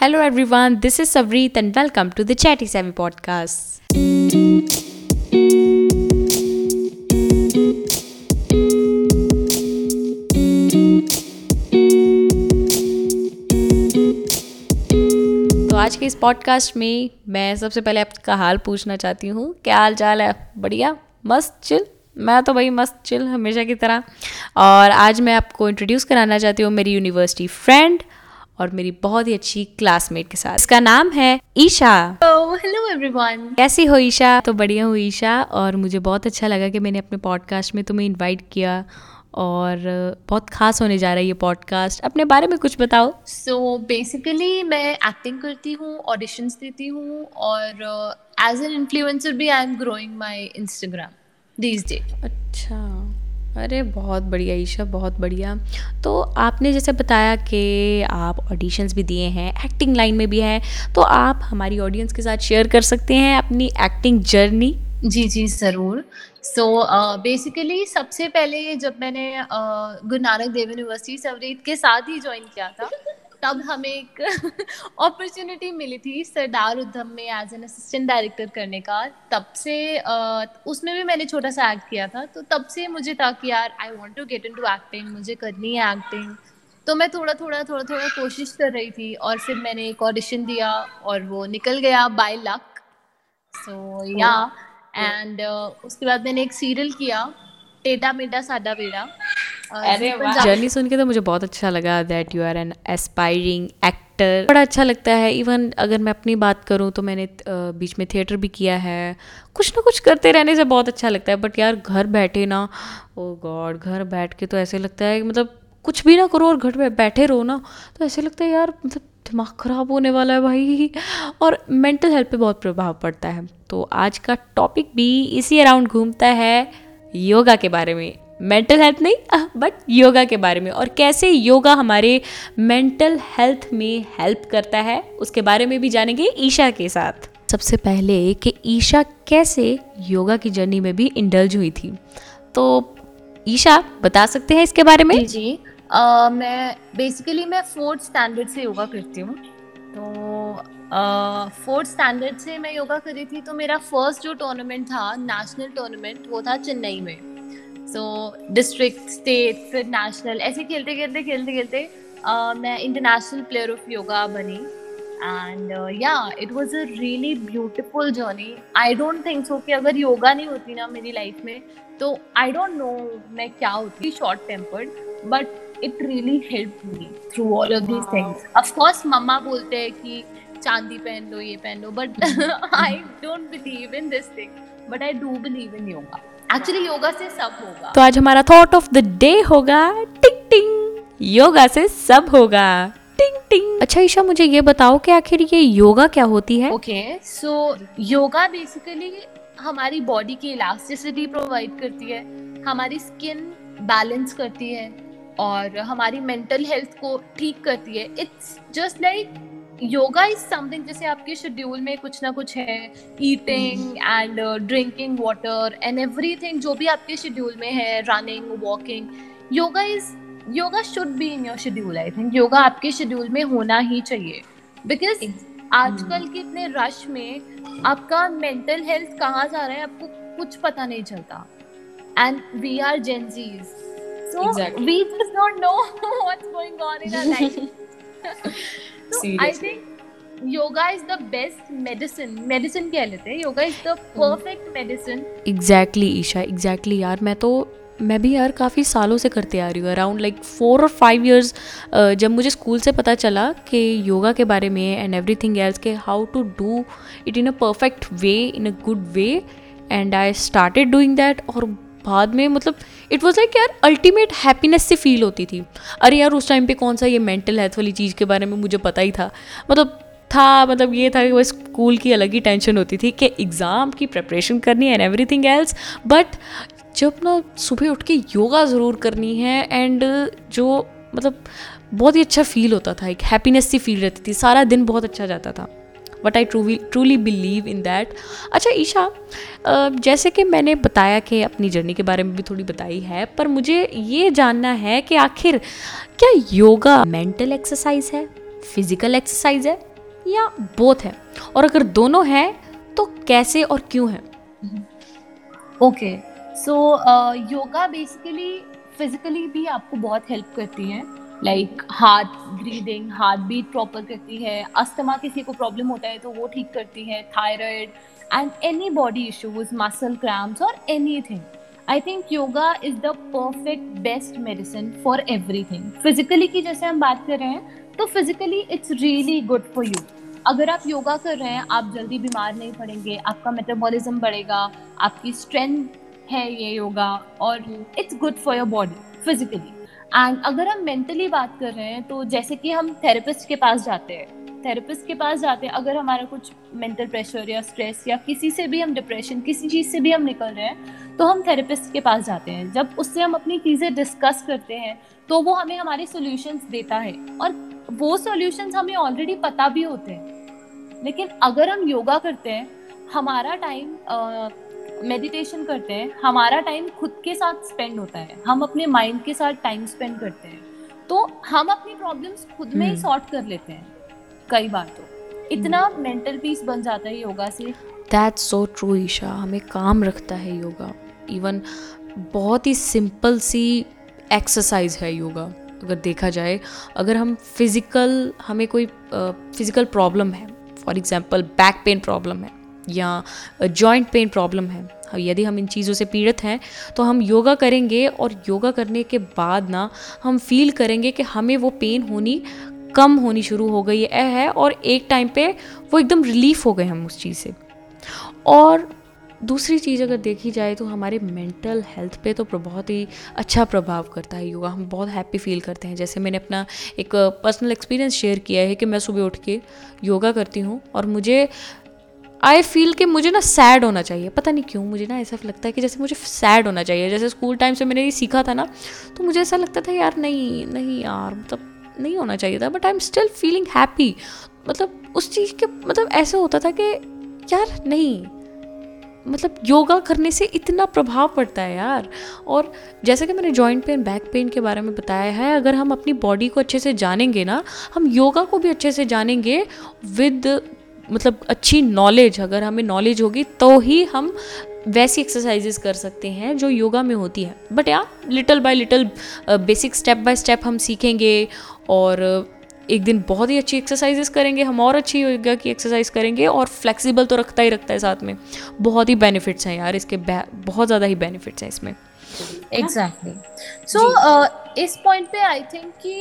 Hello everyone, this is Savreet and welcome to the Chatty Savvy podcast. तो आज के इस पॉडकास्ट में मैं सबसे पहले आपका हाल पूछना चाहती हूँ। क्या हाल चाल है? बढ़िया? मस्त? चिल मैं तो भाई मस्त चिल हमेशा की तरह। और आज मैं आपको इंट्रोड्यूस कराना चाहती हूँ मेरी यूनिवर्सिटी फ्रेंड और मेरी बहुत ही अच्छी क्लासमेट के साथ। इसका नाम है ईशा। हेलो एवरीवन कैसी हो ईशा? तो बढ़िया हूँ ईशा और मुझे बहुत अच्छा लगा कि मैंने अपने पॉडकास्ट में तुम्हें इनवाइट किया और बहुत खास होने जा रहा है ये पॉडकास्ट अपने बारे में कुछ बताओ। सो so, बेसिकली मैं एक्टिंग करती हूँ ऑडिशंस देती हूँ और एज एन इन्फ्लुएंसर भी I am growing my Instagram these day अच्छा। अरे बहुत बढ़िया ईशा बहुत बढ़िया। तो आपने जैसे बताया कि आप ऑडिशंस भी दिए हैं एक्टिंग लाइन में भी हैं तो आप हमारी ऑडियंस के साथ शेयर कर सकते हैं अपनी एक्टिंग जर्नी जी जी ज़रूर। सो बेसिकली सबसे पहले जब मैंने uh, गुरु नानक देव यूनिवर्सिटी सवरीत के साथ ही ज्वाइन किया था तब हमें एक अपॉर्चुनिटी मिली थी सरदार उद्धम में एज एन असिस्टेंट डायरेक्टर करने का। तब से उसमें भी मैंने छोटा सा एक्ट किया था तो तब से मुझे था कि यार I want to get into acting मुझे करनी है एक्टिंग तो मैं थोड़ा थोड़ा थोड़ा थोड़ा कोशिश कर रही थी और फिर मैंने एक ऑडिशन दिया और वो निकल गया बाय लक सो या एंड उसके बाद मैंने एक सीरियल किया टेटा मेटा साडा बेड़ा। जर्नी सुन के तो मुझे बहुत अच्छा लगा that you are an aspiring actor बड़ा अच्छा लगता है। इवन अगर मैं अपनी बात करूँ तो मैंने बीच में थिएटर भी किया है। कुछ ना कुछ करते रहने से बहुत अच्छा लगता है। बट यार घर बैठे ना ओ गॉड घर बैठ के तो ऐसे लगता है मतलब कुछ भी ना करो और घर में बैठे रहो ना तो ऐसे लगता है यार मतलब दिमाग ख़राब होने वाला है भाई। और मेंटल हेल्थ पे बहुत प्रभाव पड़ता है। तो आज का टॉपिक भी इसी अराउंड घूमता है योगा के बारे में। मेंटल हेल्थ नहीं बट योगा के बारे में। और कैसे योगा हमारे मेंटल हेल्थ में हेल्प करता है उसके बारे में भी जानेंगे ईशा के साथ। सबसे पहले कि ईशा कैसे योगा की जर्नी में भी इंडल्ज हुई थी। तो ईशा बता सकते हैं इसके बारे में? जी जी। uh, मैं बेसिकली मैं फोर्थ स्टैंडर्ड से योगा करती हूँ। तो फोर्थ uh, स्टैंडर्ड से मैं योगा करी थी तो मेरा फ़र्स्ट जो टूर्नामेंट था नेशनल टूर्नामेंट वो था चेन्नई में। सो डिस्ट्रिक्ट स्टेट फिर नेशनल ऐसे खेलते खेलते खेलते खेलते मैं इंटरनेशनल प्लेयर ऑफ़ योगा बनी। And yeah it was a really beautiful journey I don't think so कि अगर योगा नहीं होती ना मेरी लाइफ में तो आई डोंट नो मैं क्या होती। Short tempered but it really help me through all of these things of course मम्मा बोलते हैं कि चांदी पहन लो ये पहन लो but I don't believe in this thing but I do believe in yoga actually yoga से सब होगा। तो आज हमारा थॉट ऑफ़ द डे होगा टिंग टिंग। योगा से सब होगा। टिंग टिंग। अच्छा ईशा मुझे ये बताओ कि आखिर ये योगा क्या होती है? ओके सो योगा बेसिकली हमारी बॉडी की इलास्टिसिटी प्रोवाइड करती है हमारी स्किन बैलेंस करती है और हमारी मेंटल हेल्थ को ठीक करती है। It's just like yoga is something जैसे आपके शेड्यूल में कुछ ना कुछ है eating and drinking water and everything जो भी आपके शेड्यूल में है running walking yoga is yoga should be in your schedule I think yoga आपके शेड्यूल में होना ही चाहिए. बिकॉज़ आजकल के इतने रश में आपका मेंटल हेल्थ कहाँ जा रहा है आपको कुछ पता नहीं चलता. And we are Gen Zs so we just don't know what's going on in our life कह लेते हैं ईशा एग्जैक्टली यार मैं तो मैं भी यार काफ़ी सालों से करते आ रही हूँ। अराउंड लाइक फोर और फाइव ईयर्स जब मुझे स्कूल से पता चला कि योगा के बारे में एंड एवरी थिंग एल्स के how to do it in a perfect way in a good way and I started doing that और बाद में मतलब इट वॉज़ लाइक यार अल्टीमेट हैप्पीनेस से फील होती थी। अरे यार, उस टाइम पे कौन सा ये मेंटल हेल्थ वाली चीज़ के बारे में मुझे पता ही था। मतलब था मतलब ये था कि वो स्कूल की अलग ही टेंशन होती थी कि एग्ज़ाम की प्रेपरेशन करनी है and everything else but जब ना सुबह उठ के योगा ज़रूर करनी है एंड जो मतलब बहुत ही अच्छा फील होता था। एक हैप्पीनेस सी फील रहती थी। सारा दिन बहुत अच्छा जाता था। What I truly truly believe in that अच्छा ईशा जैसे कि मैंने बताया कि अपनी जर्नी के बारे में भी थोड़ी बताई है, पर मुझे ये जानना है कि आखिर क्या योगा मेंटल एक्सरसाइज है फ़िज़िकल एक्सरसाइज है, या बोथ है? और अगर दोनों हैं तो कैसे और क्यों है? Okay so yoga basically physically भी आपको बहुत हेल्प करती है। Like heart breathing heart beat proper करती है। अस्थमा किसी को प्रॉब्लम होता है तो वो ठीक करती है। Thyroid and any body issues muscle cramps और anything I think yoga is the perfect best medicine for everything physically की जैसे हम बात कर रहे हैं तो physically it's really good for you अगर आप योगा कर रहे हैं, आप जल्दी बीमार नहीं पड़ेंगे, आपका मेटाबॉलिज्म बढ़ेगा, आपकी स्ट्रेंथ है ये योगा और it's good for your body physically and अगर हम मेंटली बात कर रहे हैं तो जैसे कि हम थेरेपिस्ट के पास जाते हैं। थेरेपिस्ट के पास जाते हैं, अगर हमारा कुछ मेंटल प्रेशर या स्ट्रेस या किसी से भी हम डिप्रेशन किसी चीज़ से भी हम निकल रहे हैं तो हम थेरेपिस्ट के पास जाते हैं। जब उससे हम अपनी चीज़ें डिस्कस करते हैं तो वो हमें हमारे सॉल्यूशंस देता है। और वो सॉल्यूशंस हमें ऑलरेडी पता भी होते हैं। लेकिन अगर हम योगा करते हैं, हमारा टाइम मेडिटेशन करते हैं हमारा टाइम खुद के साथ स्पेंड होता है। हम अपने माइंड के साथ टाइम स्पेंड करते हैं। तो हम अपनी प्रॉब्लम्स खुद में ही सॉर्ट हम्म। कर लेते हैं कई बार तो। इतना मेंटल हम्म। पीस बन जाता है योगा से। That's so true Isha. हमें काम रखता है योगा इवन बहुत ही सिंपल सी एक्सरसाइज है योगा अगर देखा जाए। अगर हम फ़िज़िकल हमें कोई फ़िज़िकल uh, प्रॉब्लम है for example back pain problem है या जॉइंट पेन प्रॉब्लम है। यदि हम इन चीज़ों से पीड़ित हैं तो हम योगा करेंगे और योगा करने के बाद ना, हम फील करेंगे कि हमें वो पेन होनी कम होनी शुरू हो गई है और एक टाइम पे वो एकदम रिलीफ हो गए हम उस चीज़ से। और दूसरी चीज़ अगर देखी जाए तो हमारे मेंटल हेल्थ पे तो बहुत ही अच्छा प्रभाव करता है योगा। हम बहुत हैप्पी फील करते हैं। जैसे मैंने अपना एक पर्सनल एक्सपीरियंस शेयर किया है कि मैं सुबह उठ के योगा करती हूँ और मुझे आई फील कि मुझे ना सैड होना चाहिए। पता नहीं क्यों, मुझे ना ऐसा लगता है कि जैसे मुझे सैड होना चाहिए। जैसे स्कूल टाइम से मैंने ये सीखा था ना तो मुझे ऐसा लगता था, यार, नहीं नहीं यार मतलब नहीं होना चाहिए था। But I am still feeling happy मतलब उस चीज़ के मतलब ऐसे होता था कि, यार, नहीं मतलब योगा करने से इतना प्रभाव पड़ता है यार। और जैसे कि मैंने जॉइंट पेन बैक पेन के बारे में बताया है, अगर हम अपनी बॉडी को अच्छे से जानेंगे ना, हम योगा को भी अच्छे से जानेंगे विद मतलब अच्छी नॉलेज अगर हमें नॉलेज होगी तो ही हम वैसी एक्सरसाइजेस कर सकते हैं जो योगा में होती है। But yeah little by little basic step by step हम सीखेंगे और एक दिन बहुत ही अच्छी एक्सरसाइजेस करेंगे हम और अच्छी योगा की एक्सरसाइज करेंगे और फ्लेक्सिबल तो रखता ही रखता है साथ में। बहुत ही बेनिफिट्स हैं यार इसके बहुत ज़्यादा ही बेनिफिट्स हैं इसमें। एग्जैक्टली सो uh, इस पॉइंट पे आई थिंक कि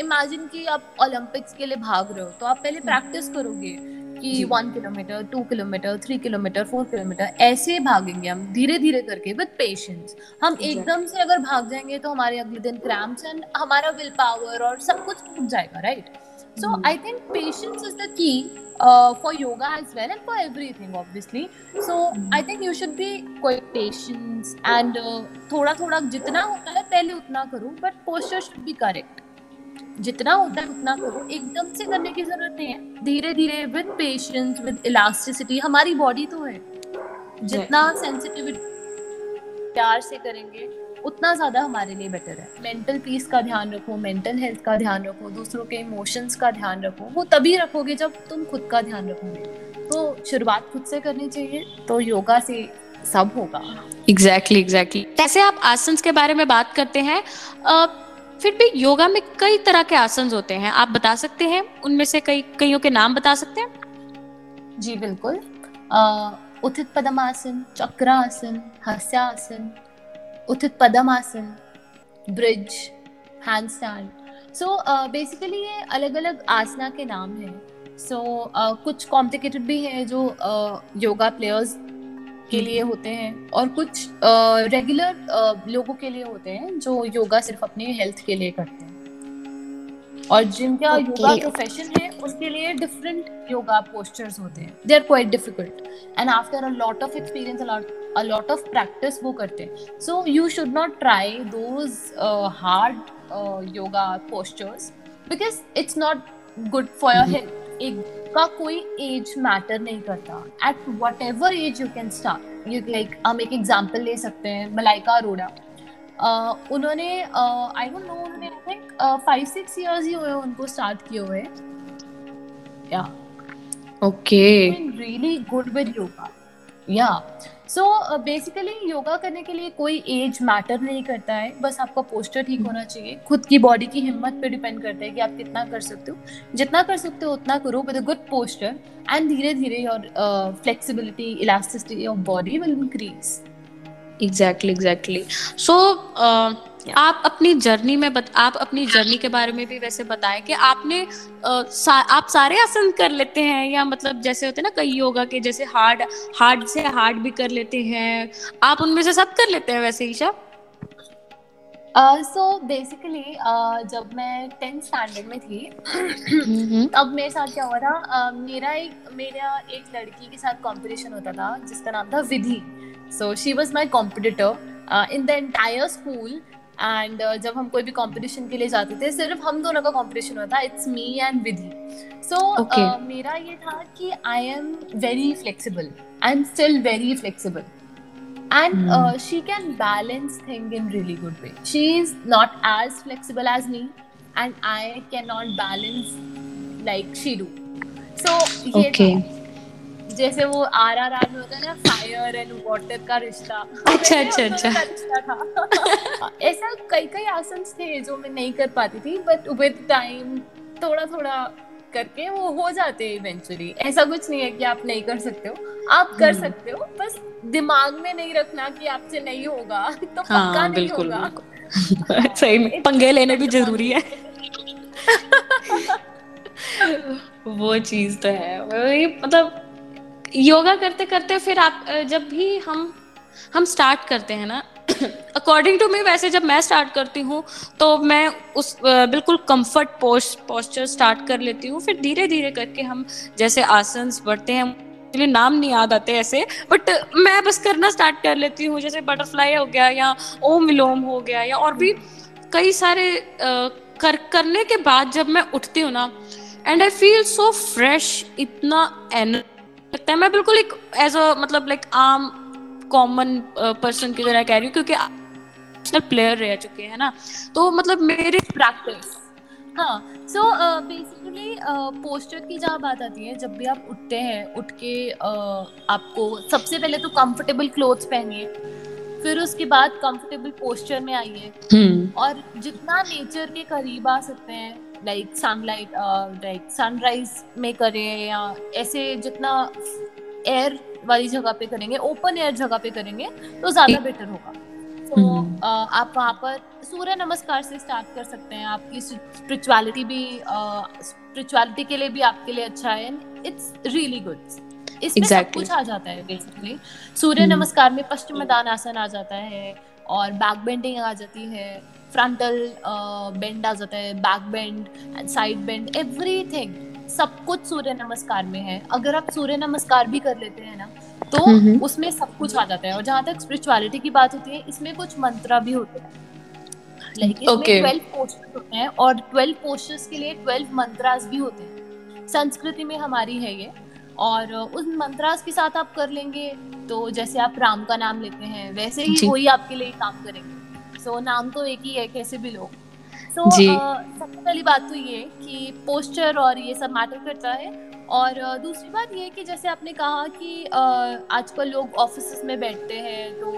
इमेजिन कि आप ओलंपिक्स के लिए भाग रहे हो तो आप पहले प्रैक्टिस करोगे कि one kilometre two kilometre three kilometre four kilometre ऐसे भागेंगे हम धीरे धीरे करके विद पेशेंस हम एकदम से अगर भाग जाएँगे तो हमारे अगले दिन क्रैम्स एंड हमारा विल पावर और सब कुछ टूट जाएगा right so I think patience is the key for yoga as well and for everything obviously so I think you should be quite patience and थोड़ा थोड़ा जितना होता है पहले उतना करो but posture should be correct जितना होता है उतना करो। एकदम से करने की ज़रूरत नहीं है। धीरे धीरे विद पेशेंस विद इलास्टिसिटी हमारी बॉडी तो है। जितना सेंसिटिविटी प्यार से करेंगे उतना ज़्यादा हमारे लिए बेटर है। मेंटल पीस का ध्यान रखो मेंटल हेल्थ का ध्यान रखो दूसरों के इमोशंस का ध्यान रखो वो तभी रखोगे जब तुम खुद का ध्यान रखोगे। तो शुरुआत खुद से करनी चाहिए तो योगा से सब होगा। एग्जैक्टली एग्जैक्टली जैसे आप आसन के बारे में बात करते हैं फिर भी योगा में कई तरह के आसन होते हैं आप बता सकते हैं? उनमें से कई कईयों के नाम बता सकते हैं? जी बिल्कुल। उथित पदमासन चक्रासन हस्यासन उथित पदमासन bridge hand stand so basically ये अलग अलग आसना के नाम हैं। सो so, uh, कुछ कॉम्प्लिकेटेड भी हैं जो योगा uh, प्लेयर्स के लिए होते हैं और कुछ रेगुलर लोगों के लिए होते हैं जो योगा सिर्फ़ अपने हेल्थ के लिए करते हैं। और जिनका okay. योगा प्रोफेशन है उसके लिए डिफरेंट योगा पोस्टर्स होते हैं. They are quite difficult and after a lot of experience a lot of practice वो करते हैं. So you should not try those hard yoga postures because it's not good for your health एक का कोई age matter नहीं करता. At whatever age you can start you like हम एक एग्ज़ाम्पल ले सकते हैं. मलाइका अरोड़ा. उन्होंने आई डोंट नो उन्होंने I think five six years ही हुए उनको स्टार्ट किए हुए। Okay. Been really good with yoga. Yeah. So basically yoga करने के लिए कोई एज मैटर नहीं करता है। बस आपका पोस्टर ठीक होना चाहिए। खुद की बॉडी की हिम्मत पे डिपेंड करता है कि आप कितना कर सकते हो। जितना कर सकते हो उतना करो with a good posture and धीरे धीरे your flexibility elasticity of body will increase exactly exactly so आप अपनी जर्नी में बत, आप अपनी जर्नी के बारे में भी वैसे बताएँ कि आपने आ, सा, आप सारे आसन कर लेते हैं या मतलब जैसे होते हैं ना कई योगा के जैसे हार्ड हार्ड से हार्ड भी कर लेते हैं। आप उनमें से सब कर लेते हैं वैसे Isha? So uh, basically so uh, जब मैं टेंथ स्टैंडर्ड में थी तब मेरे साथ क्या हुआ था uh, मेरा एक मेरा एक लड़की के साथ कंपटीशन होता था जिसका नाम था Vidhi. So she was my competitor in the entire school and uh, जब हम कोई भी कंपटीशन के लिए जाते थे सिर्फ़ हम दोनों का कंपटीशन होता था इट्स मी एंड विधि। सो मेरा ये था कि I am very flexible I am still very flexible and mm. uh, she can balance thing in really good way she is not as flexible as me and i cannot balance like she do so okay. जैसे वो are are are में होता है ना fire and water का रिश्ता अच्छा अच्छा अच्छा था ऐसा कई कई आसन थे जो मैं नहीं कर पाती थी बट विद टाइम थोड़ा थोड़ा करके वो हो जाते हैं इवेंचुअली ऐसा कुछ नहीं है कि आप नहीं कर सकते हो। आप कर हम्म। सकते हो बस दिमाग में नहीं रखना कि आपसे नहीं होगा तो पक्का हाँ, नहीं बिल्कुल, होगा। बिल्कुल। सही में पंगे लेने भी ज़रूरी है। वो चीज़ तो है। मतलब योगा करते करते फिर आप जब भी हम हम स्टार्ट करते हैं ना। अकॉर्डिंग टू मी वैसे जब मैं स्टार्ट करती हूँ तो मैं उस बिल्कुल कंफर्ट पोस्चर स्टार्ट कर लेती हूँ। फिर धीरे धीरे करके हम जैसे आसन बढ़ते हैं, मुझे नाम नहीं याद आते ऐसे बट मैं बस करना स्टार्ट कर लेती हूँ। जैसे बटरफ्लाई हो गया या ओम विलोम हो गया या और भी कई सारे कर, करने के बाद जब मैं उठती हूँ ना and I feel so fresh इतना एनर्जी लगता है। मैं बिल्कुल एक एज अ मतलब लाइक आम कॉमन पर्सन की तरह कह रही हूँ क्योंकि नेशनल प्लेयर रह चुके हैं ना? तो मतलब मेरे प्रैक्टिस हाँ सो बेसिकली पोस्टर की जहाँ बात आती है जब भी आप उठते हैं उठ के uh, आपको सबसे पहले तो कंफर्टेबल क्लोथ्स पहनिए फिर उसके बाद कंफर्टेबल पोस्चर में आइए। हम्म। और जितना नेचर के करीब आ सकते हैं लाइक सनलाइट लाइक सनराइज में करें या ऐसे जितना एयर वाली जगह पे करेंगे ओपन एयर जगह पे करेंगे तो ज़्यादा बेटर होगा। तो hmm. uh, आप वहाँ पर सूर्य नमस्कार से स्टार्ट कर सकते हैं। आपकी स्पिरिचुअलिटी भी स्पिरिचुअलिटी uh, के लिए भी आपके लिए अच्छा है। इट्स रियली गुड इसमें exactly. सब कुछ आ जाता है बेसिकली सूर्य hmm. नमस्कार में पश्चिम दान आसन आ जाता है और बैक बेंडिंग आ जाती है। फ्रंटल बेंड uh, आ जाता है back bend side bend everything सब कुछ सूर्य नमस्कार में है। अगर आप सूर्य नमस्कार भी कर लेते हैं ना तो उसमें सब कुछ आ जाता है और जहाँ तक स्पिरिचुअलिटी की बात होती है इसमें कुछ मंत्रा भी होते हैं। लाइक ट्वेल्व पोस्टर्स होते हैं और ट्वेल्व पोस्टर्स के लिए ट्वेल्व मंत्रास भी होते हैं। संस्कृति में हमारी है ये और उन मंत्रास के साथ आप कर लेंगे तो जैसे आप राम का नाम लेते हैं वैसे ही वही आपके लिए काम करेंगे। सो so, नाम तो एक ही है कैसे भी लोग सो so, uh, सबसे पहली बात तो ये कि पोस्टर और ये सब मैटर करता है। और uh, दूसरी बात ये कि जैसे आपने कहा कि आजकल लोग ऑफ़िस में बैठते हैं तो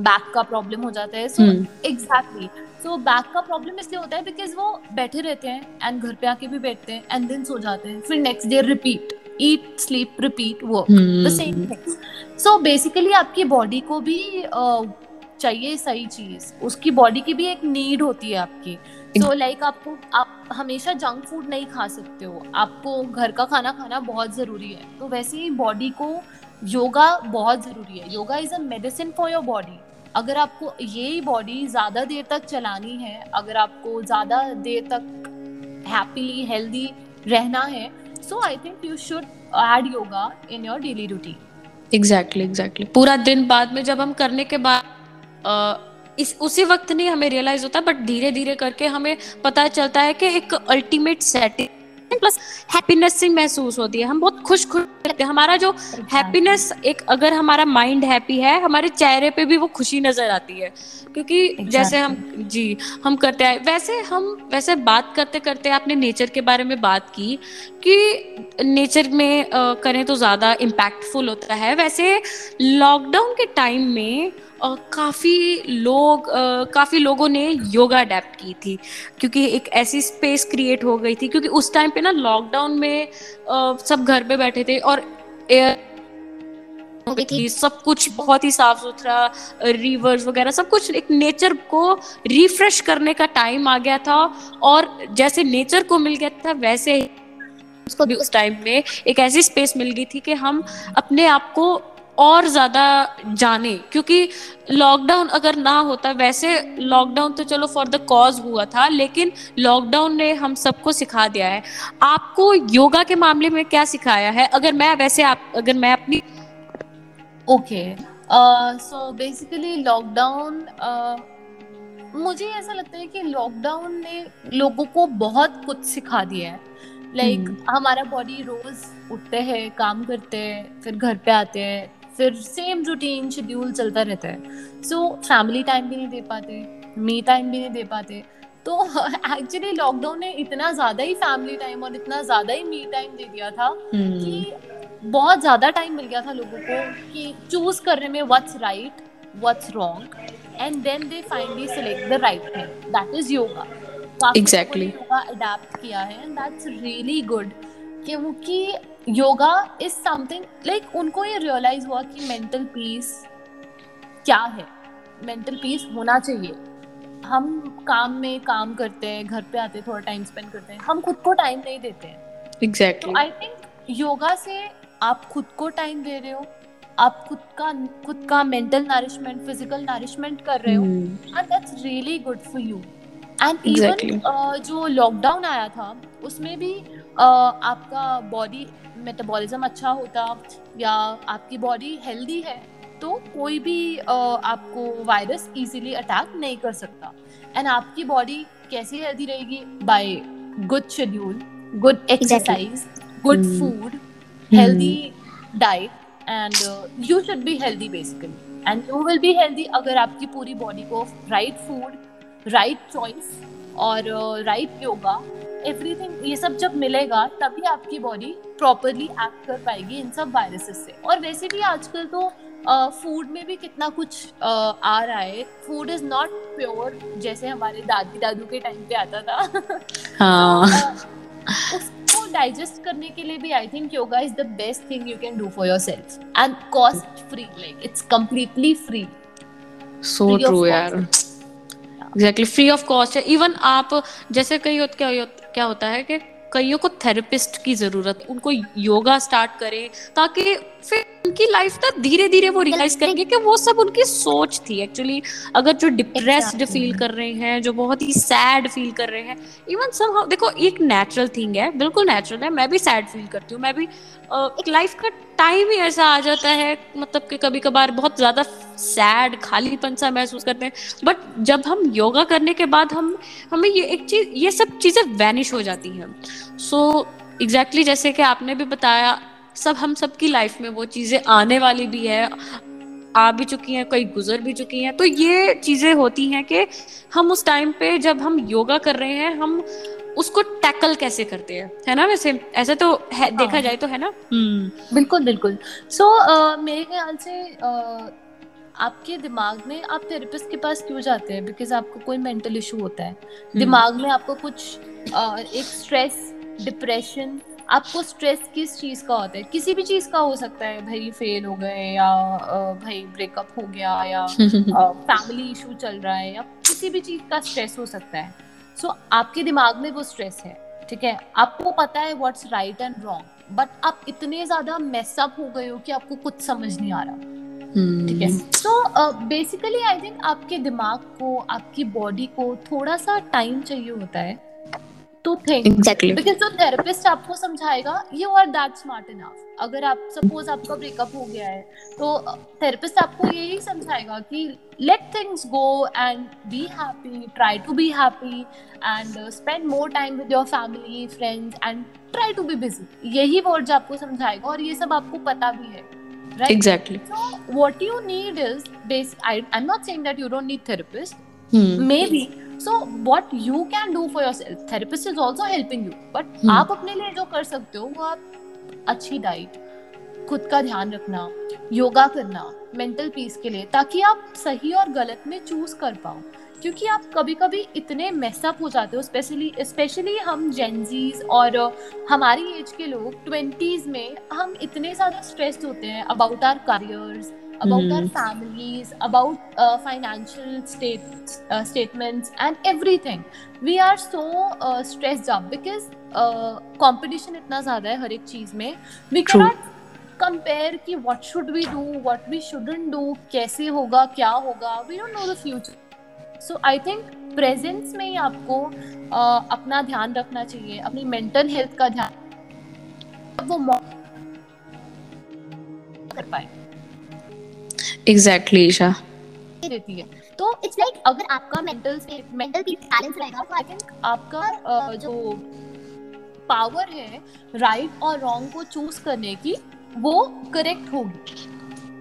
बैक का प्रॉब्लम हो जाता है। सो एग्जैक्टली सो बैक का प्रॉब्लम इसलिए होता है बिकॉज़ वो बैठे रहते हैं एंड घर पे आके भी बैठते हैं एंड देन सो जाते हैं। फिर next day repeat eat sleep repeat work the same thing so basically आपकी बॉडी को भी uh, चाहिए सही चीज़। उसकी बॉडी की भी एक नीड होती है आपकी। तो so, लाइक like आपको आप हमेशा जंक फ़ूड नहीं खा सकते हो। आपको घर का खाना खाना बहुत ज़रूरी है। तो वैसे ही बॉडी को योगा बहुत ज़रूरी है। Yoga is a medicine for your body अगर आपको ये बॉडी ज़्यादा देर तक चलानी है अगर आपको ज़्यादा देर तक हैप्पीली हेल्दी रहना है so I think you should add yoga in your daily routine exactly exactly पूरा दिन बाद में जब हम करने के बाद इस उसी वक्त नहीं हमें रियलाइज़ होता बट धीरे धीरे करके हमें पता चलता है कि एक अल्टीमेट सेटिंग प्लस हैप्पीनेस से महसूस होती है। हम बहुत खुश खुश रहते हैं। हमारा जो हैप्पीनेस एक अगर हमारा माइंड हैप्पी है हमारे चेहरे पे भी वो खुशी नज़र आती है। क्योंकि exactly. जैसे हम जी हम करते हैं वैसे हम वैसे बात करते करते आपने नेचर के बारे में बात की कि नेचर में करें तो ज़्यादा इम्पैक्टफुल होता है। वैसे लॉकडाउन के टाइम में काफ़ी लोग काफ़ी लोगों ने योगा अडेप्ट की थी क्योंकि एक ऐसी स्पेस क्रिएट हो गई थी क्योंकि उस टाइम पे ना लॉकडाउन में सब घर पे बैठे थे और एयर सब कुछ बहुत ही साफ़ सुथरा रिवर्स वगैरह सब कुछ एक नेचर को रिफ्रेश करने का टाइम आ गया था और जैसे नेचर को मिल गया था वैसे उसको भी उस टाइम में एक ऐसी स्पेस मिल गई थी कि हम अपने आप को और ज़्यादा जाने क्योंकि लॉकडाउन अगर ना होता वैसे लॉकडाउन तो चलो फॉर द कॉज हुआ था लेकिन लॉकडाउन ने हम सबको सिखा दिया है। आपको योगा के मामले में क्या सिखाया है? अगर मैं वैसे आप अगर मैं अपनी ओके सो बेसिकली लॉकडाउन मुझे ऐसा लगता है कि लॉकडाउन ने लोगों को बहुत कुछ सिखा दिया है। Like like, hmm. हमारा बॉडी रोज उठते हैं काम करते हैं फिर घर पे आते हैं फिर सेम रूटीन शेड्यूल चलता रहता है। सो फैमिली टाइम भी नहीं दे पाते मी टाइम भी नहीं दे पाते। तो एक्चुअली लॉकडाउन ने इतना ज़्यादा ही फैमिली टाइम और इतना ज़्यादा ही मी टाइम दे दिया था hmm. कि बहुत ज़्यादा टाइम मिल गया था लोगों को कि चूज़ करने में what's right what's wrong and then they finally select the right thing that is yoga exactly yoga adapt किया है एंड दैट्स रियली गुड क्योंकि योगा इज़ समथिंग लाइक उनको ये रियलाइज़ हुआ कि मेंटल पीस क्या है? मेंटल पीस होना चाहिए। हम काम में काम करते हैं घर पे आते हैं थोड़ा टाइम स्पेंड करते हैं हम खुद को टाइम नहीं देते हैं। एग्जैक्टली आई थिंक योगा से आप खुद को टाइम दे रहे हो आप खुद का खुद का मेंटल नरिशमेंट फ़िज़िकल नरिशमेंट कर रहे हो and that's really good for you and even जो लॉकडाउन आया था उसमें भी uh, आपका बॉडी मेटाबॉलिज्म अच्छा होता या आपकी बॉडी हेल्दी है तो कोई भी uh, आपको वायरस इजीली अटैक नहीं कर सकता। एंड आपकी बॉडी कैसी हेल्दी रहेगी? By good schedule good exercise good food healthy diet and you should be healthy basically and you will be healthy अगर आपकी पूरी बॉडी को राइट फ़ूड राइट चॉइस और राइट uh, योगा एवरीथिंग ये सब जब मिलेगा तभी आपकी बॉडी प्रॉपरली एक्ट कर पाएगी इन सब वायरसेस से। और वैसे भी आजकल तो फ़ूड uh, में भी कितना कुछ uh, आ रहा है। फ़ूड इज़ नॉट प्योर जैसे हमारे दादी दादू के टाइम पे आता था। हाँ. तो, उसको डाइजेस्ट करने के लिए भी I think yoga is the best thing you can do for yourself and cost free like it's completely free so true यार। एग्जैक्टली फ्री ऑफ़ कॉस्ट है. इवन आप, जैसे कई क्या क्या होता है कि कईयों को थेरेपिस्ट की ज़रूरत, उनको योगा स्टार्ट करें, ताकि फिर उनकी लाइफ ना धीरे धीरे वो रियलाइज़ करेंगे कि वो सब उनकी सोच थी एक्चुअली अगर जो डिप्रेस्ड फील कर रहे हैं जो बहुत ही सैड फील कर रहे हैं इवन सम देखो एक नेचुरल थिंग है बिल्कुल नेचुरल है मैं भी सैड फील करती हूँ मैं भी एक लाइफ का टाइम ही ऐसा आ जाता है मतलब कि कभी कभार बहुत ज़्यादा सैड खालीपन सा महसूस करते हैं बट जब हम योगा करने के बाद हम हमें ये एक चीज़ ये सब चीज़ें वैनिश हो जाती हैं। सो so, एग्जैक्टली exactly जैसे कि आपने भी बताया सब हम सबकी लाइफ में वो चीज़ें आने वाली भी है आ भी चुकी हैं कई गुजर भी चुकी हैं। तो ये चीज़ें होती हैं कि हम उस टाइम पे जब हम योगा कर रहे हैं हम उसको टैकल कैसे करते हैं? है ना वैसे? ऐसा तो है हाँ. देखा जाए तो है ना? हम्म। बिल्कुल बिल्कुल। सो so, uh, मेरे ख्याल से uh, आपके दिमाग में आप थेरेपिस्ट के पास क्यों जाते हैं? बिकॉज़ आपको कोई मेंटल इशू होता है। दिमाग में आपको कुछ uh, एक स्ट्रेस डिप्रेशन आपको स्ट्रेस किस चीज़ का होता है? किसी भी चीज़ का हो सकता है भाई फेल हो गए या भाई ब्रेकअप हो गया या फैमिली इशू चल रहा है या किसी भी चीज़ का स्ट्रेस हो सकता है। सो so, आपके दिमाग में वो स्ट्रेस है ठीक है? आपको पता है what's right and wrong but आप इतने ज़्यादा मेसअप हो गए हो कि आपको कुछ समझ नहीं आ रहा ठीक है? सो बेसिकली आई थिंक आपके दिमाग को आपकी बॉडी को थोड़ा सा टाइम चाहिए होता है टू थिंक Exactly. बिकॉज़ जो थेरेपिस्ट आपको समझाएगा you are that smart enough अगर आप सपोज़ आपका ब्रेकअप हो गया है तो थेरेपिस्ट आपको यही समझाएगा कि let things go and be happy try to be happy and spend more time with your family friends and try to be busy यही वर्ड्स आपको समझाएगा और ये सब आपको पता भी है right Exactly. so what you need is base I, i'm not saying that you don't need therapist Hmm. maybe so what you can do for yourself therapist is also helping you but आप अपने लिए जो कर सकते हो वो आप अच्छी डाइट खुद का ध्यान रखना योगा करना मेंटल पीस के लिए ताकि आप सही और गलत में चूज़ कर पाओ। क्योंकि आप कभी कभी इतने मेसअप हो जाते हो स्पेशली स्पेशली हम जेंजीज और हमारी एज के लोग ट्वेंटीज में हम इतने ज़्यादा स्ट्रेस्ड होते हैं about our careers about our Hmm. families, about uh, financial state uh, statements, and everything. We are so uh, stressed up because uh, competition इतना ज़्यादा है हर एक चीज़ में. We True. cannot compare कि what should we do, what we shouldn't do, कैसे होगा, क्या होगा. We don't know the future. So I think presence में ही आपको uh, अपना ध्यान रखना चाहिए, अपनी mental health का ध्यान वो कर पाए. Exactly, ईशा. देती है। तो इट्स लाइक अगर आपका मेंटल मेंटल पीस बैलेंस रहेगा तो आई थिंक आपका जो पावर है राइट और रॉन्ग को चूज़ करने की वो करेक्ट होगी।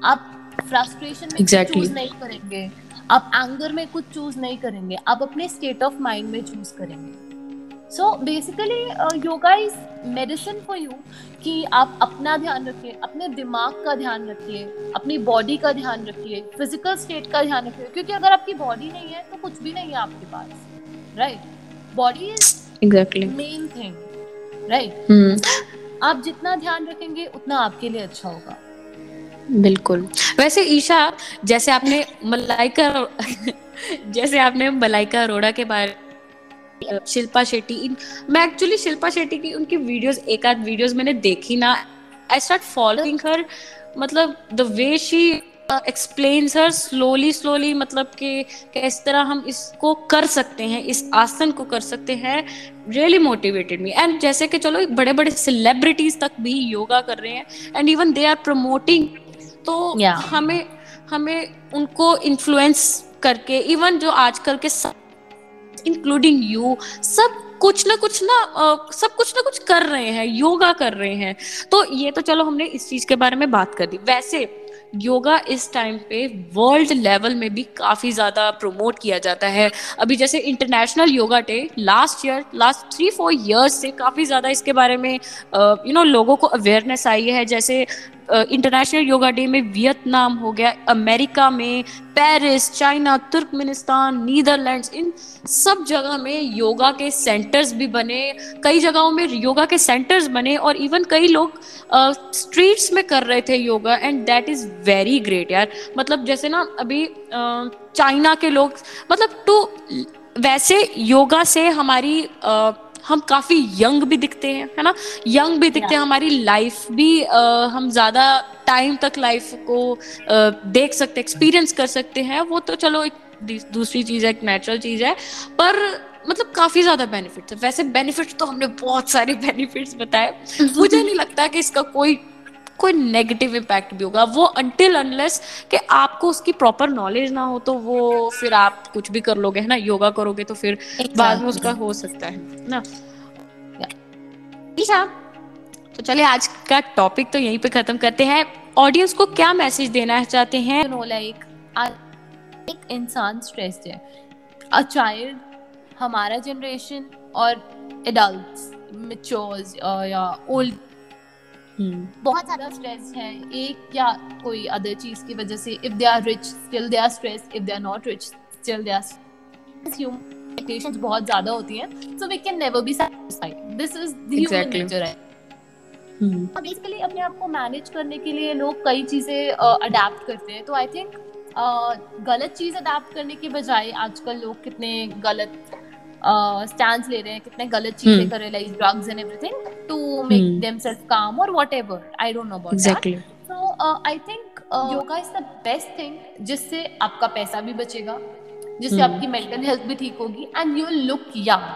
आप फ्रस्ट्रेशन में Exactly. चूज़ नहीं करेंगे। आप एंगर में कुछ चूज़ नहीं करेंगे। आप अपने स्टेट ऑफ़ माइंड में चूज़ करेंगे। So basically yoga is medicine for you कि आप अपना ध्यान रखिए अपने दिमाग का ध्यान रखिए अपनी बॉडी का ध्यान रखिए फ़िज़िकल स्टेट का ध्यान रखिए क्योंकि अगर आपकी बॉडी नहीं है तो कुछ भी नहीं है आपके पास right body is Exactly. Main thing right. आप जितना ध्यान रखेंगे उतना आपके लिए अच्छा होगा बिल्कुल वैसे ईशा जैसे आपने मलाइका जैसे आपने मलाइका अरोड़ा के बारे शिल्पा शेट्टी। इन मैं एक्चुअली शिल्पा शेट्टी की उनकी वीडियोस एक आध वीडियोस मैंने देखी ना। आई स्टार्ट फॉलोइंग हर मतलब the way she explains her slowly slowly मतलब कि किस तरह हम इसको कर सकते हैं इस आसन को कर सकते हैं रियली मोटिवेटेड मी एंड जैसे कि चलो बड़े बड़े सेलिब्रिटीज तक भी योगा कर रहे हैं and even they are promoting तो Yeah. हमें हमें उनको इन्फ्लुएंस करके इवन जो आजकल के इंक्लूडिंग यू सब कुछ ना कुछ ना अ, सब कुछ ना कुछ कर रहे हैं योगा कर रहे हैं। तो ये तो चलो हमने इस चीज़ के बारे में बात कर दी। वैसे योगा इस टाइम पे वर्ल्ड लेवल में भी काफ़ी ज़्यादा प्रमोट किया जाता है। अभी जैसे international yoga day last year last three four years से काफ़ी ज़्यादा इसके बारे में यू नो लोगों को अवेयरनेस आई है। जैसे इंटरनेशनल योगा डे में वियतनाम हो गया अमेरिका में पेरिस चाइना तुर्कमेनिस्तान नीदरलैंड्स इन सब जगह में योगा के सेंटर्स भी बने कई जगहों में योगा के सेंटर्स बने और इवन कई लोग स्ट्रीट्स uh, में कर रहे थे yoga and that is very great यार। मतलब जैसे ना अभी चाइना के लोग मतलब टू वैसे योगा से हमारी अ, हम काफ़ी यंग भी दिखते हैं है ना? यंग भी दिखते हैं हमारी लाइफ भी आ, हम ज़्यादा टाइम तक लाइफ को आ, देख सकते एक्सपीरियंस कर सकते हैं। वो तो चलो एक दूसरी चीज़ है एक नेचुरल चीज़ है पर मतलब काफ़ी ज़्यादा बेनिफिट्स है। वैसे बेनिफिट्स तो हमने बहुत सारे बेनिफिट्स बताए। मुझे नहीं लगता कि इसका कोई कोई नेगेटिव इम्पैक्ट भी होगा। वो अनटिल अनलेस कि आपको उसकी प्रॉपर नॉलेज ना हो तो वो फिर आप कुछ भी कर लोगे है ना? योगा करोगे तो फिर exactly. बाद में उसका हो सकता है ना? ईशा तो चलिए आज का टॉपिक तो यहीं पे खत्म करते हैं। ऑडियंस को क्या मैसेज देना चाहते हैं? नो लाइक एक इंसान स्ट्रेस्ड है। अ चाइल्ड हमारा जनरेशन और एडल्ट्स मेच्योर्स या ओल्ड बहुत ज़्यादा स्ट्रेस है। एक या कोई अदर चीज़ की वजह से if they are rich still they are stress if they are not rich still they are expectations बहुत ज़्यादा होती हैं। So we can never be satisfied this is the human nature है। बेसिकली अपने आप को मैनेज करने के लिए लोग कई चीज़ें अडेप्ट करते हैं। तो आई थिंक गलत चीज़ अडेप्ट करने के बजाय आजकल लोग कितने गलत स्टैंड ले रहे हैं कितने गलत चीज़ें हम्म। कर रहे हैं like drugs and everything to make them self calm और whatever I don't know about so I think yoga is the best thing जिससे आपका पैसा भी बचेगा जिससे हम्म। आपकी मेंटल हेल्थ भी ठीक होगी एंड यू लुक यंग